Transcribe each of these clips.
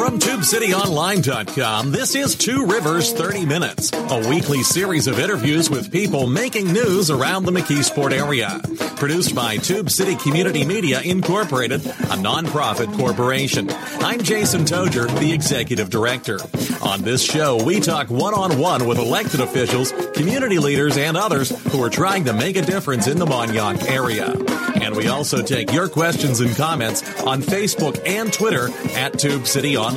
From TubeCityOnline.com, this is Two Rivers 30 Minutes, a weekly series of interviews with people making news around the McKeesport area. Produced by Tube City Community Media Incorporated, a nonprofit corporation. I'm Jason Togyer, the Executive Director. On this show, we talk one on one with elected officials, community leaders, and others who are trying to make a difference in the Mon-Yough area. And we also take your questions and comments on Facebook and Twitter at Tube City Online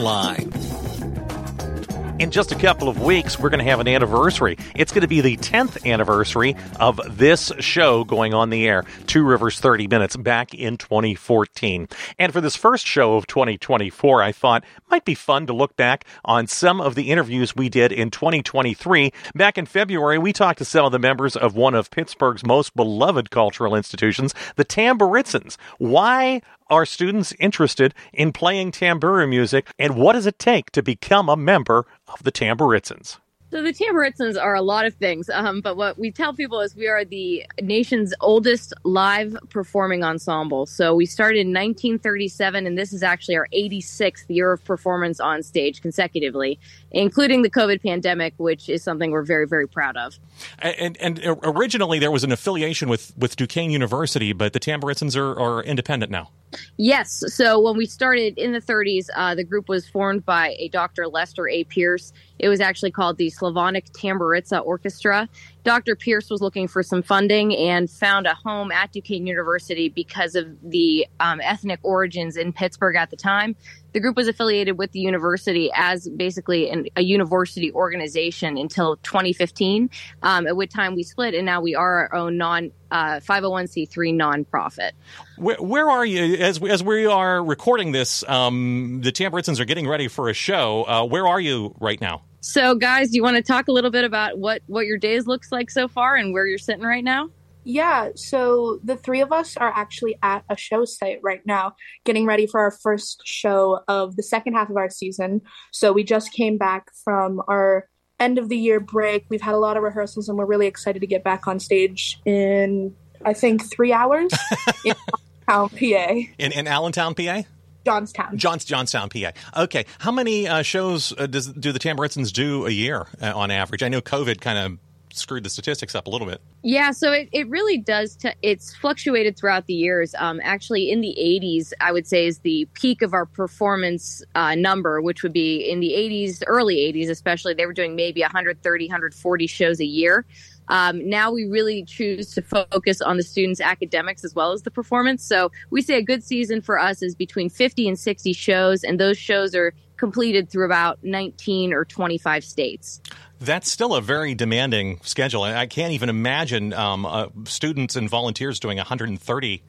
in just a couple of weeks, we're going to have an anniversary. It's going to be the 10th anniversary of this show going on the air, Two Rivers 30 Minutes, back in 2014. And for this first show of 2024, I thought might be fun to look back on some of the interviews we did in 2023. Back in February, we talked to some of the members of one of Pittsburgh's most beloved cultural institutions, the Tamburitzans. Why are students interested in playing tambura music, and what does it take to become a member of the Tamburitzans? So the Tamburitzans are a lot of things, um, but what we tell people is we are the nation's oldest live performing ensemble. So we started in 1937, and this is actually our 86th year of performance on stage consecutively, including the COVID pandemic, which is something we're very, very proud of. And, and originally there was an affiliation with, with Duquesne University, but the Tamburitzans are, are independent now. Yes. So when we started in the 30s, uh, the group was formed by a Dr. Lester A. Pierce. It was actually called the Slavonic Tamburitza Orchestra. Dr. Pierce was looking for some funding and found a home at Duquesne University because of the um, ethnic origins in Pittsburgh at the time. The group was affiliated with the university as basically an, a university organization until 2015, um, at which time we split, and now we are our own non uh, 501c3 nonprofit. Where, where, are you as we, as we are recording this? Um, the Tamburitzans are getting ready for a show. Uh, where are you right now? So, guys, do you want to talk a little bit about what what your days looks like so far and where you're sitting right now? Yeah, so the three of us are actually at a show site right now, getting ready for our first show of the second half of our season. So we just came back from our end of the year break. We've had a lot of rehearsals and we're really excited to get back on stage in I think three hours in Allentown, PA. In in Allentown, PA? Johnstown. Johns, Johnstown, PA. Okay. How many uh, shows uh, does do the Tamburitzans do a year uh, on average? I know COVID kind of screwed the statistics up a little bit. Yeah, so it, it really does. T- it's fluctuated throughout the years. Um, actually, in the 80s, I would say is the peak of our performance uh, number, which would be in the 80s, early 80s, especially. They were doing maybe 130, 140 shows a year. Um, now we really choose to focus on the students' academics as well as the performance. So we say a good season for us is between 50 and 60 shows, and those shows are completed through about 19 or 25 states. That's still a very demanding schedule. I can't even imagine um, uh, students and volunteers doing 130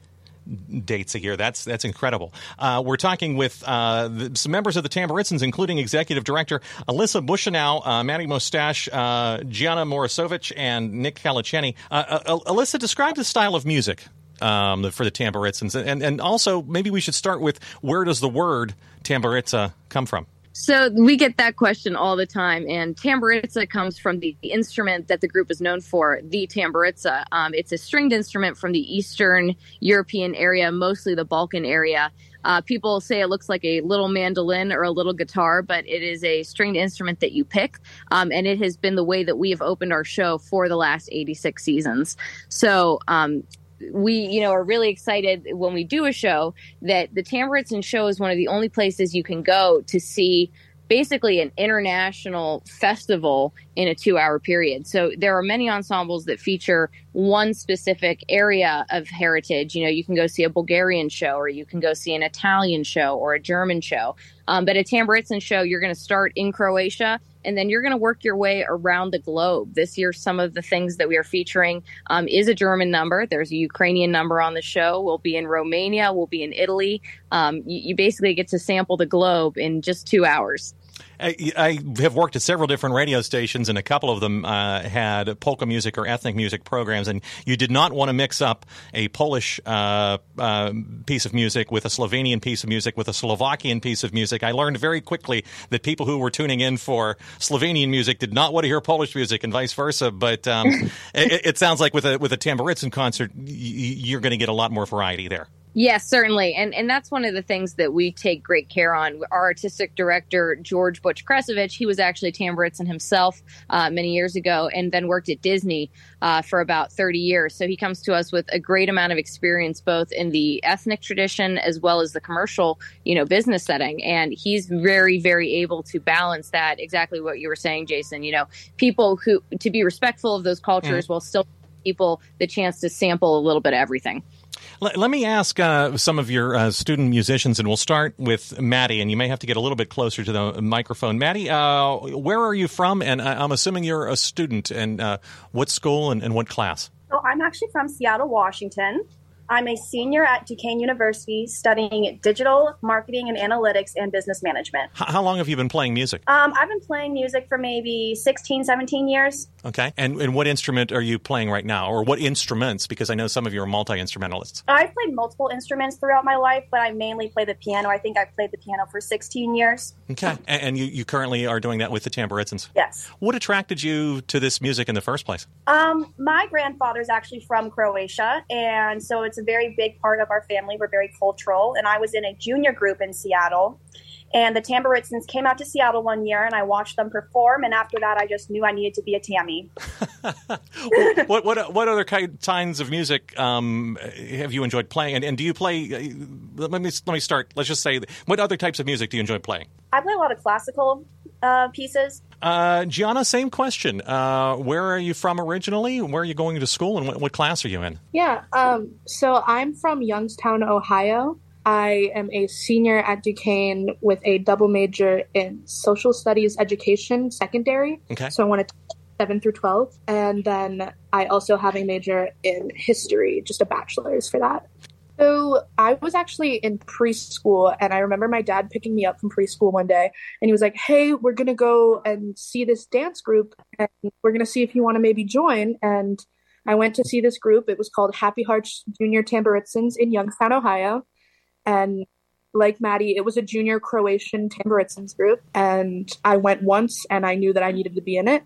dates year. That's that's incredible. Uh, we're talking with uh, the, some members of the Tamburitzans, including Executive Director Alyssa Bushanow, uh, Matty Mostache, uh, Gianna Morisovich, and Nick Caliceni. Uh, uh, Alyssa, describe the style of music um, for the Tamburitzans, and and also maybe we should start with where does the word Tamburitza come from? So we get that question all the time, and tamburitza comes from the, instrument that the group is known for, the tamburitza. Um, it's a stringed instrument from the Eastern European area, mostly the Balkan area. Uh, people say it looks like a little mandolin or a little guitar, but it is a stringed instrument that you pick, um, and it has been the way that we have opened our show for the last 86 seasons. So um, we you know are really excited when we do a show that the Tamburitzan show is one of the only places you can go to see basically an international festival in a two hour period. So there are many ensembles that feature one specific area of heritage. You know, you can go see a Bulgarian show or you can go see an Italian show or a German show. Um, but a Tamburitzan show, you're going to start in Croatia and then you're going to work your way around the globe. This year, some of the things that we are featuring um, is a German number. There's a Ukrainian number on the show. We'll be in Romania. We'll be in Italy. Um, you, you basically get to sample the globe in just two hours. I, I, have worked at several different radio stations, and a couple of them uh, had polka music or ethnic music programs. And you did not want to mix up a Polish uh, uh, piece of music with a Slovenian piece of music with a Slovakian piece of music. I learned very quickly that people who were tuning in for Slovenian music did not want to hear Polish music, and vice versa. But um, it, it, sounds like with a with a Tamburitzan concert, you're going to get a lot more variety there. Yes, certainly. And and that's one of the things that we take great care on. Our artistic director, George Butch Kresovich, he was actually Tamburitzan himself uh, many years ago and then worked at Disney uh, for about 30 years. So he comes to us with a great amount of experience both in the ethnic tradition as well as the commercial, you know, business setting. And he's very, very able to balance that exactly what you were saying, Jason. You know, people who to be respectful of those cultures mm while still people the chance to sample a little bit of everything. Let, let me ask uh, some of your uh, student musicians, and we'll start with Maddie. And you may have to get a little bit closer to the microphone. Maddie, uh, where are you from? And I, am assuming you're a student. And uh, what school and, and what class? So I'm actually from Seattle, Washington. I'm a senior at Duquesne University studying digital marketing and analytics and business management. How long have you been playing music? Um, I've been playing music for maybe 16, 17 years. Okay. And, and what instrument are you playing right now? Or what instruments? Because I know some of you are multi instrumentalists. I've played multiple instruments throughout my life, but I mainly play the piano. I think I've played the piano for 16 years. Okay. And, and you, you currently are doing that with the Tamburitzans? Yes. What attracted you to this music in the first place? Um, my grandfather's actually from Croatia, and so it's it's a very big part of our family. We're very cultural. And I was in a junior group in Seattle. And the Tamburitzans came out to Seattle one year, and I watched them perform. And after that, I just knew I needed to be a Tammy. what, what what other kinds of music um, have you enjoyed playing? And, and, do you play? Uh, let me let me start. Let's just say, what other types of music do you enjoy playing? I play a lot of classical uh, pieces. Uh, Gianna, same question. Uh, where are you from originally? Where are you going to school, and what, what class are you in? Yeah, um, so I'm from Youngstown, Ohio. I am a senior at Duquesne with a double major in social studies education, secondary. Okay. So I wanted to seven through 12. And then I also have a major in history, just a bachelor's for that. So I was actually in preschool, and I remember my dad picking me up from preschool one day, and he was like, "Hey, we're gonna go and see this dance group, and we're gonna see if you want to maybe join." And I went to see this group. It was called Happy Hearts Junior Tamburitzans in Youngstown, Ohio, and like Maddie, it was a junior Croatian Tamburitzans group, and I went once, and I knew that I needed to be in it.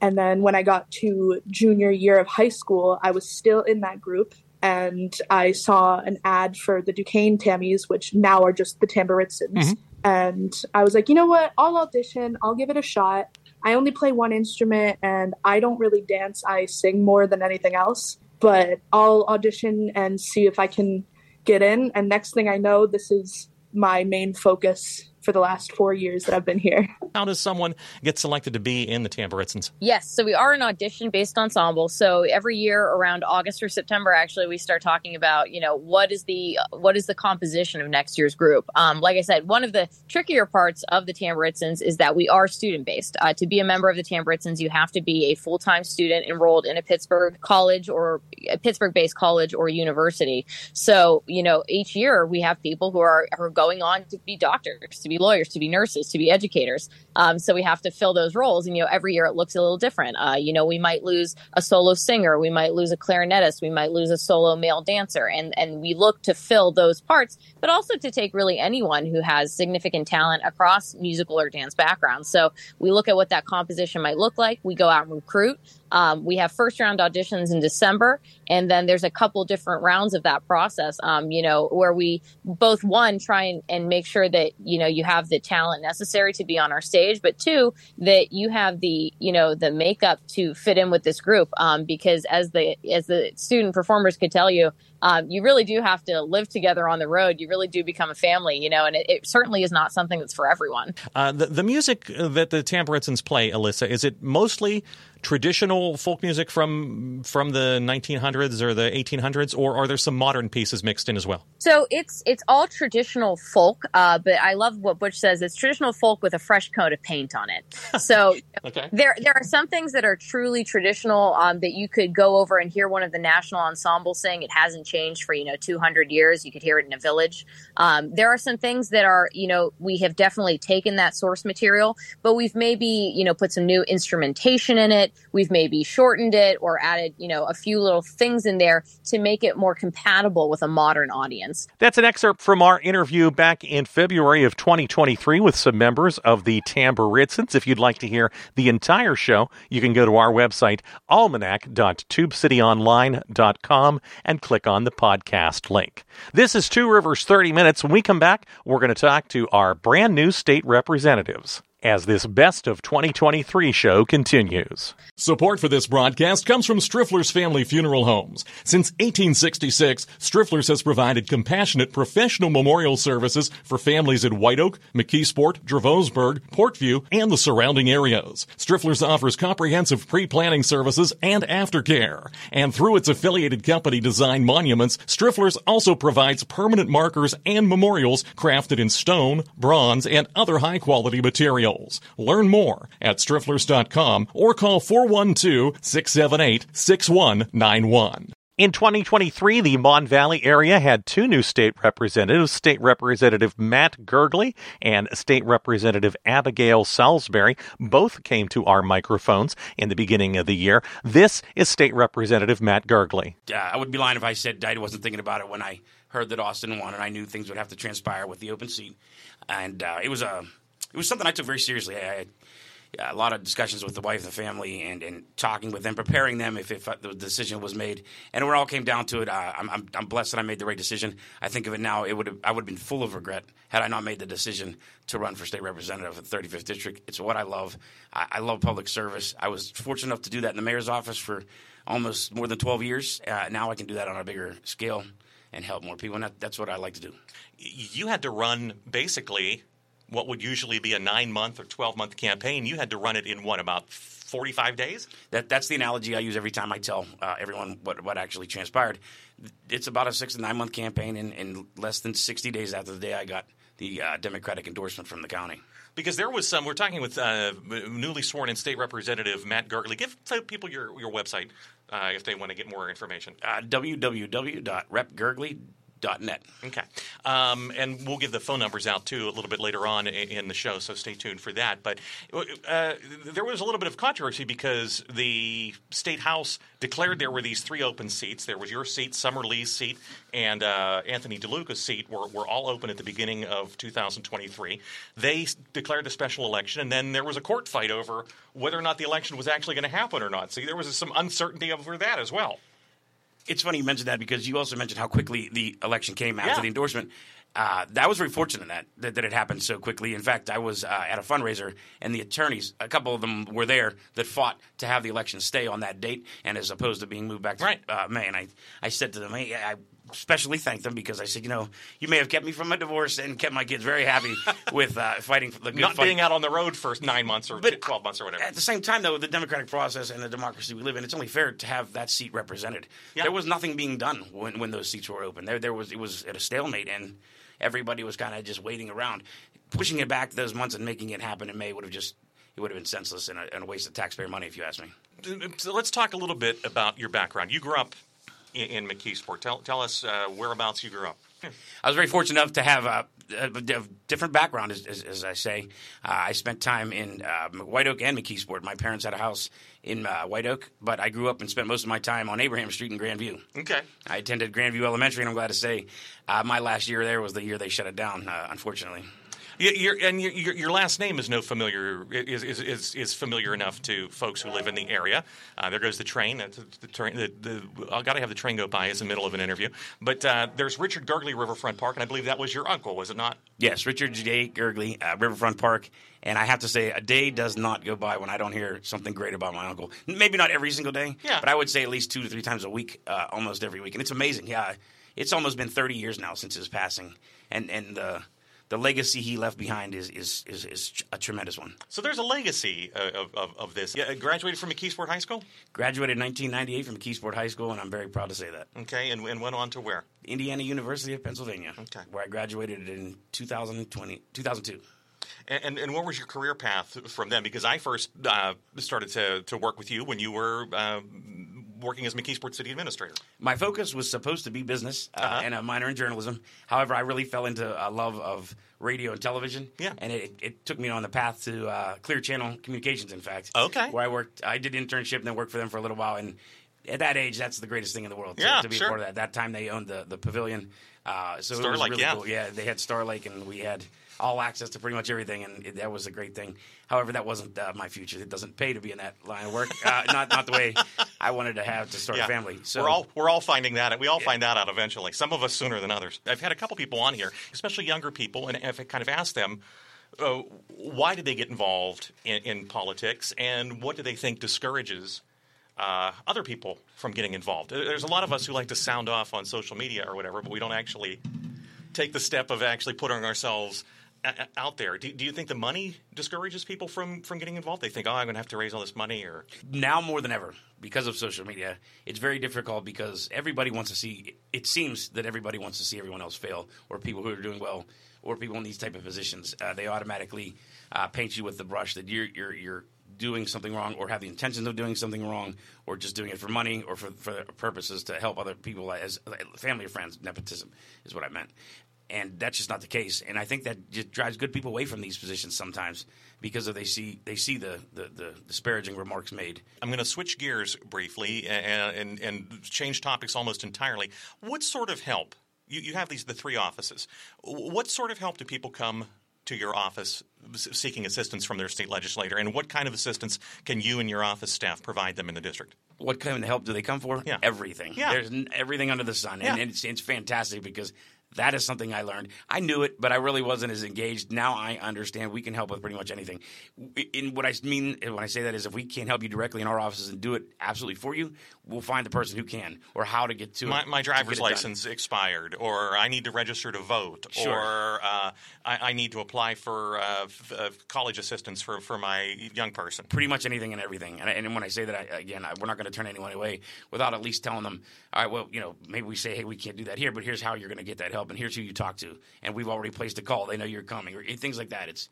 And then when I got to junior year of high school, I was still in that group and I saw an ad for the Duquesne Tammies, which now are just the Tamburitzans. Mm-hmm. And I was like, you know what? I'll audition. I'll give it a shot. I only play one instrument and I don't really dance. I sing more than anything else. But I'll audition and see if I can get in. And next thing I know, this is my main focus for the last four years that I've been here. How does someone get selected to be in the Tamburitzans? Yes, so we are an audition-based ensemble. So every year around August or September, actually, we start talking about, you know, what is the what is the composition of next year's group. Um, like I said, one of the trickier parts of the Tamburitzans is that we are student-based. Uh, to be a member of the Tamburitzans, you have to be a full-time student enrolled in a Pittsburgh college or a Pittsburgh-based college or university. So, you know, each year we have people who are, who are going on to be doctors, to be lawyers, to be nurses, to be educators. Um, so we have to fill those roles. And, you know, every year it looks a little different. Uh, you know, we might lose a solo singer, we might lose a clarinetist, we might lose a solo male dancer. And, and we look to fill those parts, but also to take really anyone who has significant talent across musical or dance backgrounds. So we look at what that composition might look like. We go out and recruit. Um, we have first round auditions in December, and then there's a couple different rounds of that process. Um, you know, where we both one try and, and make sure that you know you have the talent necessary to be on our stage, but two that you have the you know the makeup to fit in with this group. Um, because as the as the student performers could tell you, um, you really do have to live together on the road. You really do become a family, you know, and it, it certainly is not something that's for everyone. Uh, the, the music that the Tamburitzans play, Alyssa, is it mostly traditional folk music from from the 1900s or the 1800s, or are there some modern pieces mixed in as well? So it's it's all traditional folk, uh, but I love what Butch says. It's traditional folk with a fresh coat of paint on it. So okay. there there are some things that are truly traditional um, that you could go over and hear one of the national ensembles sing. It hasn't changed for you know 200 years. You could hear it in a village. Um, there are some things that are you know we have definitely taken that source material, but we've maybe you know put some new instrumentation in it. We've maybe shortened it or added you know a few little things in there to make it more compatible with a modern audience. That's an excerpt from our interview back in February of 2023 with some members of the Tamburitzans. If you'd like to hear the entire show, you can go to our website, almanac.tubecityonline.com, and click on the podcast link. This is Two Rivers 30 Minutes. When we come back, we're going to talk to our brand new state representatives as this Best of 2023 show continues. Support for this broadcast comes from Striffler's Family Funeral Homes. Since 1866, Striffler's has provided compassionate professional memorial services for families in White Oak, McKeesport, Dravosburg, Portview, and the surrounding areas. Striffler's offers comprehensive pre-planning services and aftercare. And through its affiliated company Design Monuments, Striffler's also provides permanent markers and memorials crafted in stone, bronze, and other high-quality materials. Learn more at strifflers.com or call 412 678 6191. In 2023, the Mon Valley area had two new state representatives, State Representative Matt Gergely and State Representative Abigail Salisbury. Both came to our microphones in the beginning of the year. This is State Representative Matt Gergely. Uh, I would be lying if I said I wasn't thinking about it when I heard that Austin won, and I knew things would have to transpire with the open seat. And uh, it was a it was something I took very seriously. I had a lot of discussions with the wife, the family, and, and talking with them, preparing them if, if the decision was made. And it all came down to it, uh, I'm, I'm, I'm, blessed that I made the right decision. I think of it now, it would I would have been full of regret had I not made the decision to run for state representative of the 35th district. It's what I love. I, I love public service. I was fortunate enough to do that in the mayor's office for almost more than 12 years. Uh, now I can do that on a bigger scale and help more people, and that, that's what I like to do. You had to run basically what would usually be a nine month or 12 month campaign, you had to run it in what, about 45 days? That, that's the analogy I use every time I tell uh, everyone what, what actually transpired. It's about a six to nine month campaign in, in less than 60 days after the day I got the uh, Democratic endorsement from the county. Because there was some, we're talking with uh, newly sworn in state representative Matt Gergely. Give people your, your website uh, if they want to get more information. Uh, www.repgergely.com net. Okay. Um, and we'll give the phone numbers out too a little bit later on in the show, so stay tuned for that. But uh, there was a little bit of controversy because the state house declared there were these three open seats. There was your seat, Summer Lee's seat, and uh, Anthony DeLuca's seat were, were all open at the beginning of 2023. They declared a special election, and then there was a court fight over whether or not the election was actually going to happen or not. See, there was some uncertainty over that as well it's funny you mentioned that because you also mentioned how quickly the election came after yeah. the endorsement. Uh, that was very fortunate that, that, that it happened so quickly. In fact, I was uh, at a fundraiser, and the attorneys, a couple of them were there that fought to have the election stay on that date, and as opposed to being moved back to right. uh, May. And I, I said to them, hey, I especially thank them because I said, you know, you may have kept me from a divorce and kept my kids very happy with uh, fighting for the good Not fight. being out on the road for nine months or but 12 months or whatever. At the same time, though, the democratic process and the democracy we live in, it's only fair to have that seat represented. Yeah. There was nothing being done when, when those seats were open. There, there was it was at a stalemate, and everybody was kind of just waiting around. Pushing it back those months and making it happen in May would have just it would have been senseless and a, and a waste of taxpayer money, if you ask me. So let's talk a little bit about your background. You grew up in, in McKeesport. Tell, tell us uh, whereabouts you grew up. I was very fortunate enough to have a, a, a different background, as, as, as I say. Uh, I spent time in uh, White Oak and McKeesport. My parents had a house in uh, White Oak, but I grew up and spent most of my time on Abraham Street in Grandview. Okay. I attended Grandview Elementary, and I'm glad to say uh, my last year there was the year they shut it down, uh, unfortunately. Your, and your, your, last name is no familiar is, is, is, is, familiar enough to folks who live in the area. Uh, there goes the train. The, the train. The, the, I got to have the train go by as the middle of an interview. But uh, there's Richard Gergely Riverfront Park, and I believe that was your uncle, was it not? Yes, Richard J. Gergely uh, Riverfront Park. And I have to say, a day does not go by when I don't hear something great about my uncle. Maybe not every single day, yeah. but I would say at least two to three times a week, uh, almost every week. And it's amazing. Yeah, it's almost been 30 years now since his passing, and and the legacy he left behind is is is, is a tremendous one. So there's a legacy of, of, of this. Yeah, graduated from McKeesport High School. Graduated in 1998 from McKeesport High School, and I'm very proud to say that. Okay, and, and went on to where? Indiana University of Pennsylvania. Okay, where I graduated in 2020 2002. And, and, what was your career path from then? Because I first uh, started to, to work with you when you were uh, working as McKeesport City Administrator. My focus was supposed to be business uh, uh-huh. and a minor in journalism. However, I really fell into a love of radio and television. Yeah. And it, it took me on the path to uh, Clear Channel Communications, in fact. Okay. Where I worked, I did internship and then worked for them for a little while. And at that age, that's the greatest thing in the world to, yeah, to be sure. a part of that. That time they owned the, the pavilion. Uh, so Star it was Lake, really yeah. cool. Yeah, they had Star Lake and we had all access to pretty much everything, and it, that was a great thing. However, that wasn't uh, my future. It doesn't pay to be in that line of work. Uh, not not the way I wanted to have to start yeah. a family. So we're all we're all finding that. We all yeah. find that out eventually. Some of us sooner than others. I've had a couple people on here, especially younger people, and I've kind of asked them. Uh, why did they get involved in, in, politics, and what do they think discourages uh, other people from getting involved? There's a lot of us who like to sound off on social media or whatever, but we don't actually take the step of actually putting ourselves out there. Do, do, you think the money discourages people from from getting involved? They think, oh, I'm going to have to raise all this money, or now more than ever because of social media, it's very difficult because everybody wants to see. It seems that everybody wants to see everyone else fail, or people who are doing well, or people in these type of positions. Uh, they automatically uh, paint you with the brush that you're you're you're doing something wrong, or have the intentions of doing something wrong, or just doing it for money or for, for purposes to help other people as family or friends. Nepotism is what I meant and that's just not the case. And I think that just drives good people away from these positions sometimes because of they see they see the, the, the disparaging remarks made. I'm going to switch gears briefly and, and, and change topics almost entirely. What sort of help? You, you have these the three offices. What sort of help do people come to your office seeking assistance from their state legislator, and what kind of assistance can you and your office staff provide them in the district? What kind of help do they come for? Yeah. Everything. Yeah. There's everything under the sun, yeah. and, and it's, it's fantastic because that is something I learned. I knew it, but I really wasn't as engaged. Now I understand we can help with pretty much anything. In what I mean when I say that is if we can't help you directly in our offices and do it absolutely for you, we'll find the person who can or how to get to my, it. My driver's license done. expired, or I need to register to vote, sure. or uh, I, I, need to apply for uh, f- uh, college assistance for, for my young person. Pretty much anything and everything. And, and when I say that, I, again, I, we're not going to turn anyone away without at least telling them, all right, well, you know, maybe we say, hey, we can't do that here, but here's how you're going to get that help help, and here's who you talk to, and we've already placed a call. They know you're coming, or things like that. It's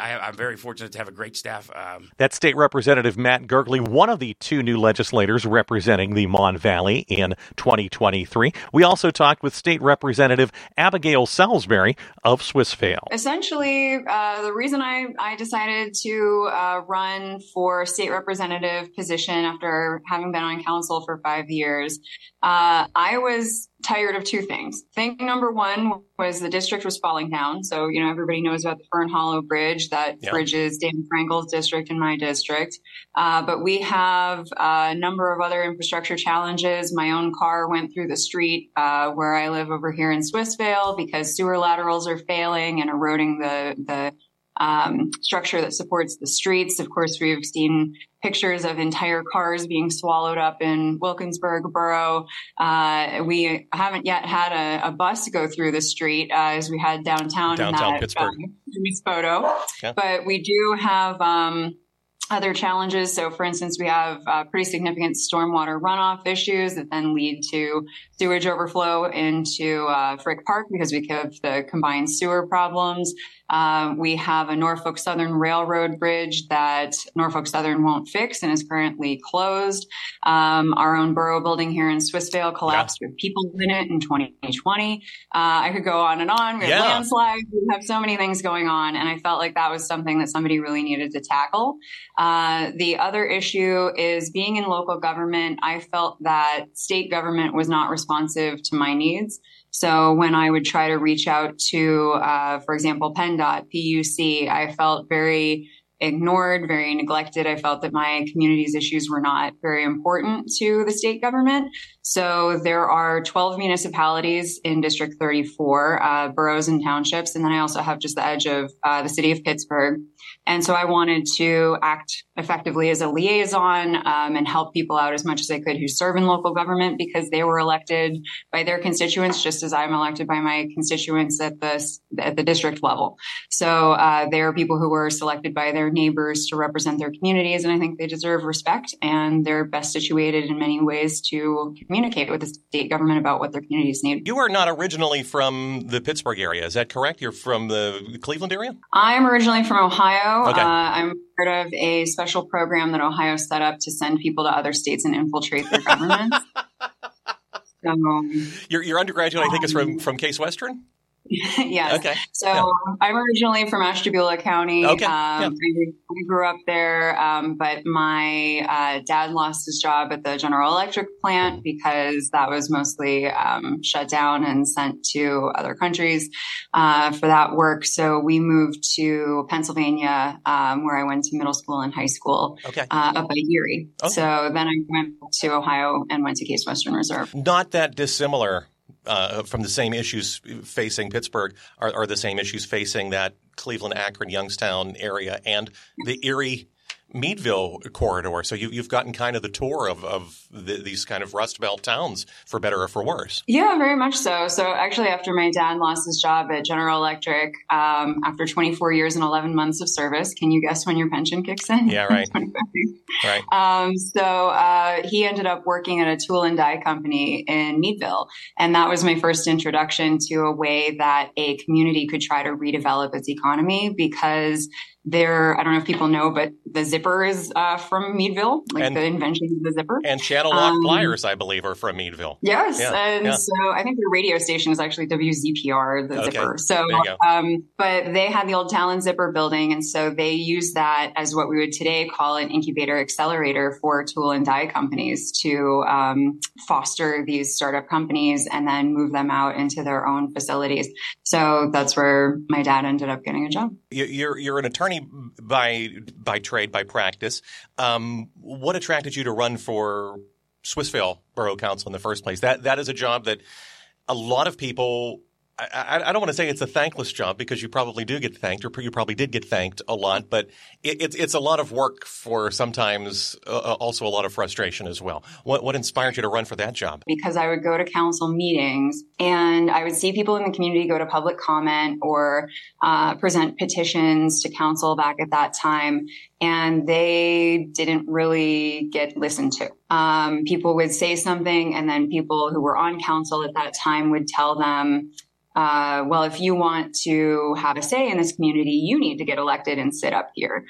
I, am very fortunate to have a great staff. Um, That's State Representative Matt Gergely, one of the two new legislators representing the Mon Valley in 2023. We also talked with State Representative Abigail Salisbury of Swissvale. Essentially, uh, the reason I, I decided to uh, run for state representative position after having been on council for five years, uh, I was tired of two things. Thing number one was the district was falling down. So, you know, everybody knows about the Fern Hollow Bridge. That bridges Dan Frankel's district and my district. Uh, but we have a number of other infrastructure challenges. My own car went through the street uh, where I live over here in Swissvale because sewer laterals are failing and eroding the, the um, structure that supports the streets. Of course, we've seen pictures of entire cars being swallowed up in Wilkinsburg Borough. Uh, we haven't yet had a, a, bus go through the street uh, as we had downtown. Downtown that, Pittsburgh. Photo. Yeah. But we do have um, other challenges. So, for instance, we have uh, pretty significant stormwater runoff issues that then lead to sewage overflow into uh, Frick Park because we have the combined sewer problems. Uh, we have a Norfolk Southern Railroad bridge that Norfolk Southern won't fix and is currently closed. Um, our own borough building here in Swissvale collapsed yeah. with people in it in 2020. Uh, I could go on and on. We have yeah. landslides. We have so many things going on. And I felt like that was something that somebody really needed to tackle. Uh, the other issue is being in local government. I felt that state government was not responsive to my needs. So when I would try to reach out to, uh, for example, PennDOT, PUC, I felt very ignored, very neglected. I felt that my community's issues were not very important to the state government. So there are 12 municipalities in District 34, uh, boroughs and townships. And then I also have just the edge of uh, the city of Pittsburgh. And so I wanted to act effectively as a liaison um, and help people out as much as I could who serve in local government because they were elected by their constituents, just as I'm elected by my constituents at the at the district level. So uh, they are people who were selected by their neighbors to represent their communities, and I think they deserve respect. And they're best situated in many ways to communicate with the state government about what their communities need. You are not originally from the Pittsburgh area, is that correct? You're from the Cleveland area. I'm originally from Ohio. Okay. Uh, I'm part of a special program that Ohio set up to send people to other states and infiltrate their governments. so, your, your undergraduate, I think, is from, from Case Western? yes. Okay. So yeah. I'm originally from Ashtabula County. Okay. Um, yeah. I grew up there, um, but my uh, dad lost his job at the General Electric plant because that was mostly um, shut down and sent to other countries uh, for that work. So we moved to Pennsylvania, um, where I went to middle school and high school okay. uh, up by Erie. Okay. So then I went to Ohio and went to Case Western Reserve. Not that dissimilar uh, from the same issues facing Pittsburgh are, are, the same issues facing that Cleveland, Akron, Youngstown area and the Erie Meadville corridor. So you, have gotten kind of the tour of, of the, these kind of Rust Belt towns, for better or for worse. Yeah, very much so. So actually, after my dad lost his job at General Electric, um, after 24 years and 11 months of service, can you guess when your pension kicks in? Yeah, right. right. Um, so uh, he ended up working at a tool and die company in Meadville, and that was my first introduction to a way that a community could try to redevelop its economy because there, I don't know if people know, but the zipper is uh, from Meadville, like and, the invention of the zipper. And Channellock um, pliers, I believe, are from Meadville. Yes. Yeah, and yeah. so I think the radio station is actually WZPR, the okay. zipper. So, um, but they had the old Talon Zipper building. And so they use that as what we would today call an incubator accelerator for tool and die companies to um, foster these startup companies and then move them out into their own facilities. So that's where my dad ended up getting a job. You're, you're an attorney by by trade, by practice. Um, what attracted you to run for Swissvale Borough Council in the first place? That that is a job that a lot of people I, I, don't want to say it's a thankless job because you probably do get thanked, or you probably did get thanked a lot. But it, it's it's a lot of work for sometimes uh, uh, also a lot of frustration as well. What what inspired you to run for that job? Because I would go to council meetings and I would see people in the community go to public comment or uh, present petitions to council back at that time, and they didn't really get listened to. Um, people would say something, and then people who were on council at that time would tell them uh, well, if you want to have a say in this community, you need to get elected and sit up here.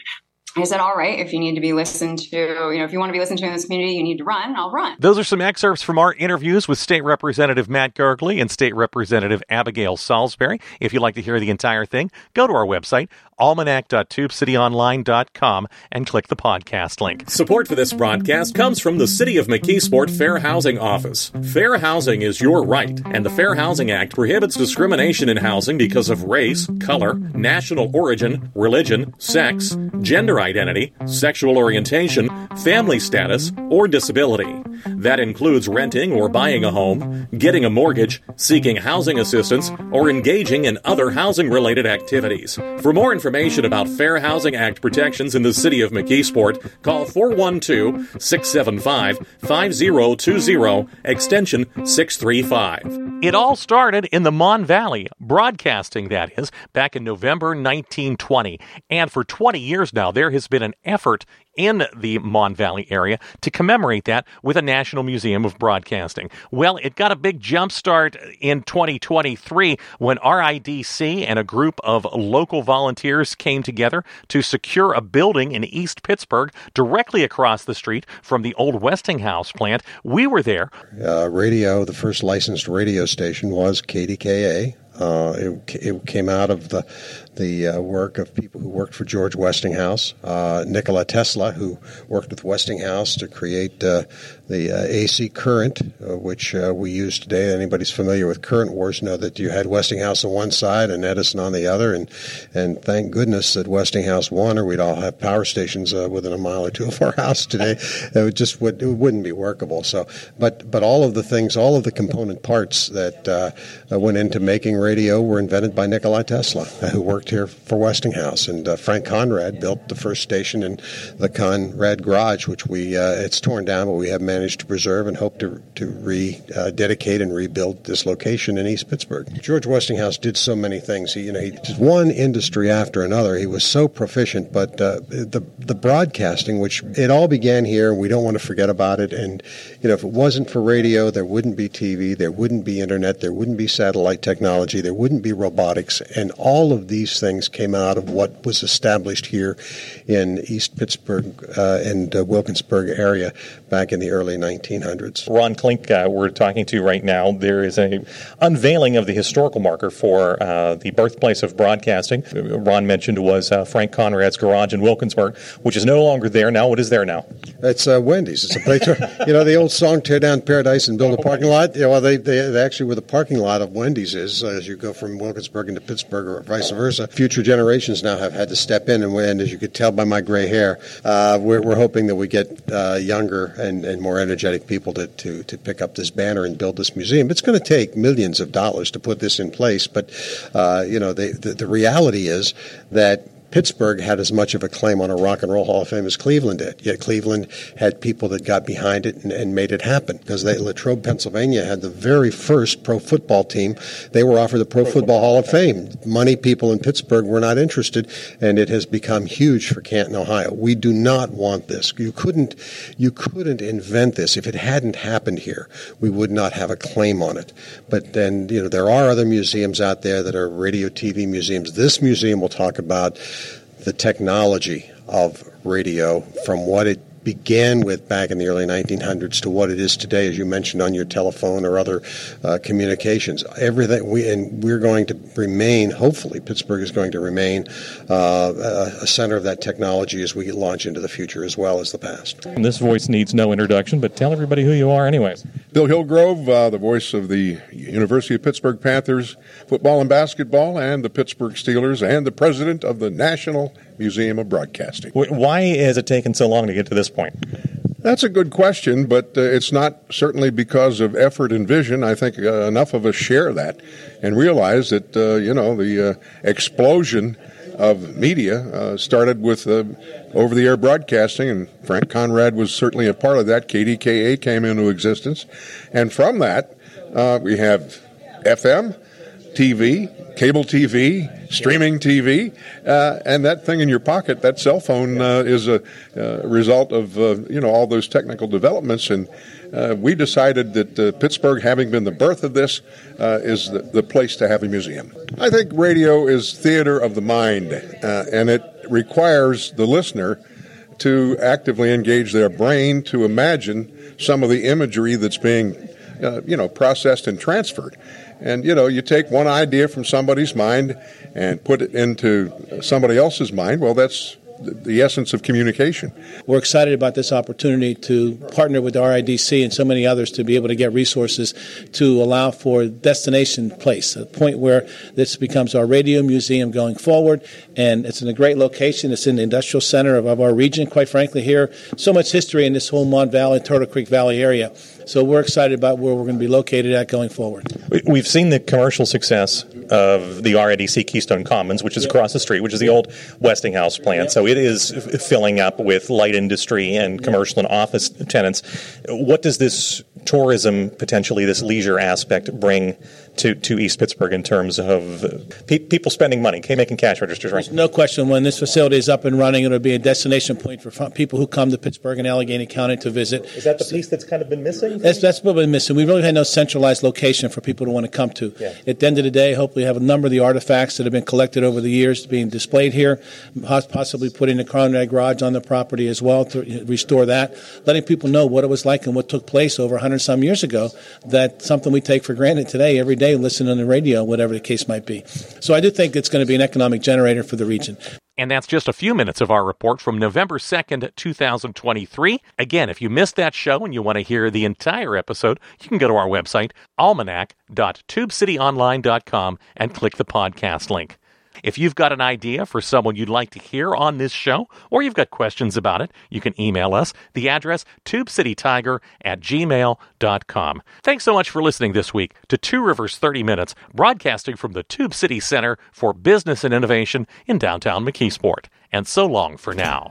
I said, all right, if you need to be listened to, you know, if you want to be listened to in this community, you need to run, I'll run. Those are some excerpts from our interviews with State Representative Matt Gergely and State Representative Abigail Salisbury. If you'd like to hear the entire thing, go to our website, almanac.tubecityonline.com and click the podcast link. Support for this broadcast comes from the City of McKeesport Fair Housing Office. Fair housing is your right, and the Fair Housing Act prohibits discrimination in housing because of race, color, national origin, religion, sex, gender identity, sexual orientation, family status, or disability. That includes renting or buying a home, getting a mortgage, seeking housing assistance, or engaging in other housing related activities. For more information about Fair Housing Act protections in the city of McKeesport, call 412 675 5020, extension 635. It all started in the Mon Valley, broadcasting, that is, back in November 1920. And for 20 years now, there has been an effort in the Mon Valley area to commemorate that with a National Museum of Broadcasting. Well, it got a big jump start in 2023 when RIDC and a group of local volunteers came together to secure a building in East Pittsburgh directly across the street from the old Westinghouse plant. We were there. Uh, radio, the first licensed radio station was KDKA, Uh, it, it, came out of the the uh, work of people who worked for George Westinghouse, uh, Nikola Tesla, who worked with Westinghouse to create uh, the uh, AC current, uh, which we use today. Anybody's familiar with current wars know that you had Westinghouse on one side and Edison on the other, and and thank goodness that Westinghouse won, or we'd all have power stations within a mile or two of our house today. it just would it wouldn't be workable. So, but but all of the things, all of the component parts that went into making radio were invented by Nikola Tesla, who worked here for Westinghouse, and uh, Frank Conrad built the first station in the Conrad Garage, which we uh, it's torn down, but we have managed to preserve and hope to to rededicate uh, and rebuild this location in East Pittsburgh. George Westinghouse did so many things. He, you know, he one industry after another. He was so proficient, but uh, the the broadcasting, which it all began here, we don't want to forget about it. And you know, if it wasn't for radio, there wouldn't be TV, there wouldn't be internet, there wouldn't be satellite technology, there wouldn't be robotics, and all of these things came out of what was established here in East Pittsburgh uh, and uh, Wilkinsburg area back in the early 1900s. Ron Klink, uh, we're talking to right now. There is a unveiling of the historical marker for uh, the birthplace of broadcasting. Ron mentioned was uh, Frank Conrad's garage in Wilkinsburg, which is no longer there now. What is there now? It's uh, Wendy's. It's a place. you know the old song "Tear down Paradise and build a parking lot." Yeah, well, they, they, they actually where the parking lot of Wendy's is as you go from Wilkinsburg into Pittsburgh or vice versa future generations now have had to step in, and, and as you could tell by my gray hair, uh, we're, we're, hoping that we get uh, younger and, and, more energetic people to, to, to pick up this banner and build this museum. It's going to take millions of dollars to put this in place, but uh, you know the, the, the reality is that Pittsburgh had as much of a claim on a Rock and Roll Hall of Fame as Cleveland did. Yet Cleveland had people that got behind it and, and made it happen because Latrobe, Pennsylvania had the very first pro football team. They were offered the Pro Football Hall of Fame. Money people in Pittsburgh were not interested, and it has become huge for Canton, Ohio. We do not want this. You couldn't, you couldn't invent this if it hadn't happened here. We would not have a claim on it. But then, you know, there are other museums out there that are radio TV museums. This museum will talk about the technology of radio from what it began with back in the early 1900s to what it is today, as you mentioned on your telephone or other uh, communications. Everything we and we're going to remain. Hopefully, Pittsburgh is going to remain uh, a center of that technology as we launch into the future as well as the past. And this voice needs no introduction, but tell everybody who you are, anyways. Bill Hillgrove, uh, the voice of the University of Pittsburgh Panthers football and basketball, and the Pittsburgh Steelers, and the president of the National Museum of Broadcasting. Why has it taken so long to get to this point? That's a good question, but uh, it's not certainly because of effort and vision. I think uh, enough of us share that and realize that, uh, you know, the uh, explosion of media uh, started with uh, over the air broadcasting, and Frank Conrad was certainly a part of that. KDKA came into existence. And from that, we have FM, TV, cable TV, streaming TV, uh, and that thing in your pocket, that cell phone, uh, is a uh, result of uh, you know all those technical developments. And uh, we decided that uh, Pittsburgh, having been the birth of this, is the, the, place to have a museum. I think radio is theater of the mind, and it requires the listener to actively engage their brain to imagine some of the imagery that's being, Uh, you know, processed and transferred. And, you know, you take one idea from somebody's mind and put it into somebody else's mind. Well, that's the essence of communication. We're excited about this opportunity to partner with RIDC and so many others to be able to get resources to allow for destination place, a point where this becomes our radio museum going forward. And it's in a great location. It's in the industrial center of, of our region, quite frankly, here. So much history in this whole Mon Valley, Turtle Creek Valley area. So we're excited about where we're going to be located at going forward. We've seen the commercial success of the RIDC Keystone Commons, which is across the street, which is the old Westinghouse plant. So it is filling up with light industry and commercial and office tenants. What does this tourism, potentially this leisure aspect, bring to, to East Pittsburgh in terms of pe- people spending money, making cash registers, right? There's no question. When this facility is up and running, it'll be a destination point for people who come to Pittsburgh and Allegheny County to visit. Is that the piece that's kind of been missing? That's, that's what been missing. We really had no centralized location for people to want to come to. Yeah. At the end of the day, hopefully, have a number of the artifacts that have been collected over the years being displayed here, possibly putting the Conrad Garage on the property as well to restore that, letting people know what it was like and what took place over 100 some years ago. That something we take for granted today every day day listening on the radio, whatever the case might be. So I do think it's going to be an economic generator for the region. And that's just a few minutes of our report from November 2nd, 2023. Again, if you missed that show and you want to hear the entire episode, you can go to our website, almanac.tubecityonline.com, and click the podcast link. If you've got an idea for someone you'd like to hear on this show, or you've got questions about it, you can email us. The address, tubecitytiger at gmail.com. Thanks so much for listening this week to Two Rivers 30 Minutes, broadcasting from the Tube City Center for Business and Innovation in downtown McKeesport. And so long for now.